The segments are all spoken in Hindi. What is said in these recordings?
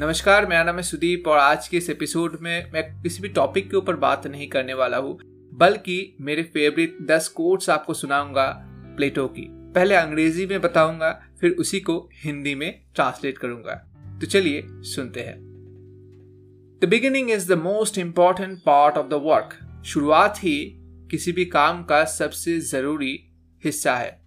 नमस्कार, मेरा नाम है सुदीप और आज के इस एपिसोड में मैं किसी भी टॉपिक के ऊपर बात नहीं करने वाला हूँ, बल्कि मेरे फेवरेट दस कोट्स आपको सुनाऊँगा प्लेटो की। पहले अंग्रेज़ी में बताऊँगा, फिर उसी को हिंदी में ट्रांसलेट करूँगा। तो चलिए सुनते हैं। The beginning is the most important part of the work शुरुआत ही किसी भी काम का सबसे ज़रूरी हिस्सा है।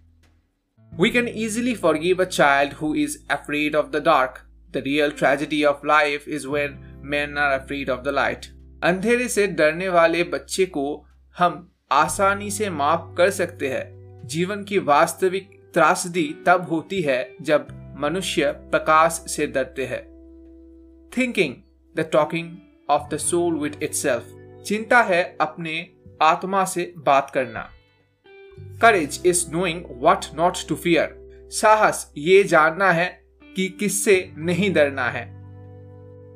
We can easily for forgive a child who is afraid of the dark. The real tragedy of life is when men are afraid of the light. अंधेरे से डरने वाले बच्चे को हम आसानी से माफ़ कर सकते हैं। जीवन की वास्तविक त्रासदी तब होती है जब मनुष्य प्रकाश से डरते हैं। Thinking the talking of the soul with itself चिंता है अपने आत्मा से बात करना। Courage is knowing what not to fear साहस, ये जानना है कि किससे नहीं डरना है।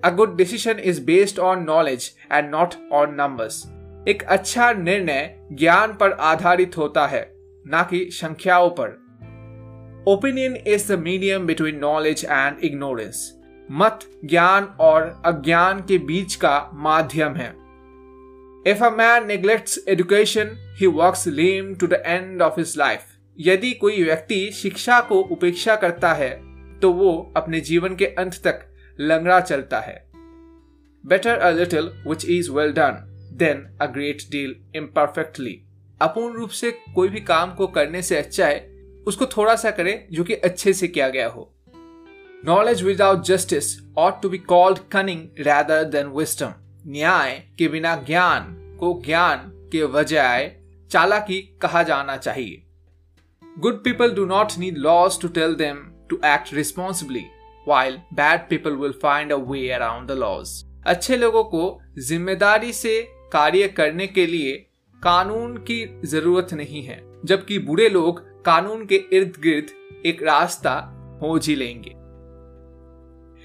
A good decision is based on knowledge and not on numbers एक अच्छा निर्णय ज्ञान पर आधारित होता है ना कि संख्याओं पर। Opinion is the medium between knowledge and ignorance मत ज्ञान और अज्ञान के बीच का माध्यम है। If a man neglects education, he walks lame to the end of his life. यदि कोई व्यक्ति शिक्षा को उपेक्षा करता है तो वो अपने जीवन के अंत तक लंगड़ा चलता है। Better a little which is well done than a great deal imperfectly अपूर्ण रूप से कोई भी काम को करने से अच्छा है, उसको थोड़ा सा करें जो कि अच्छे से किया गया हो। Knowledge without justice ought to be called cunning rather than wisdom न्याय के बिना ज्ञान को ज्ञान के बजाय चालाकी कहा जाना चाहिए। Good people do not need laws to tell them to act responsibly while bad people will find a way around the laws अच्छे लोगों को ज़िम्मेदारी से कार्य करने के लिए कानून की ज़रूरत नहीं है, जबकि बुरे लोग कानून के इर्द गिर्द एक रास्ता खोज ही लेंगे।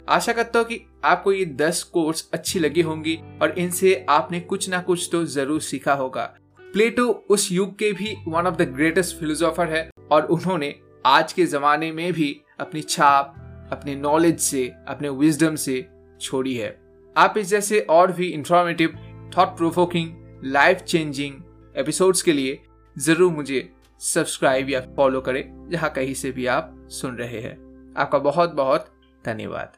आशा करता हूँ कि आपको ये दस कोर्स अच्छी लगी होंगी, और इनसे आपने कुछ ना कुछ तो ज़रूर सीखा होगा। प्लेटो उस युग के भी one of the greatest philosopher है, और उन्होंने आज के जमाने में भी अपनी छाप, अपने नॉलेज से, अपने विजडम से छोड़ी है। आप इस जैसे और भी informative thought provoking life changing episodes के लिए ज़रूर मुझे सब्सक्राइब या फॉलो करें, जहाँ कहीं से भी आप सुन रहे हैं। आपका बहुत बहुत धन्यवाद।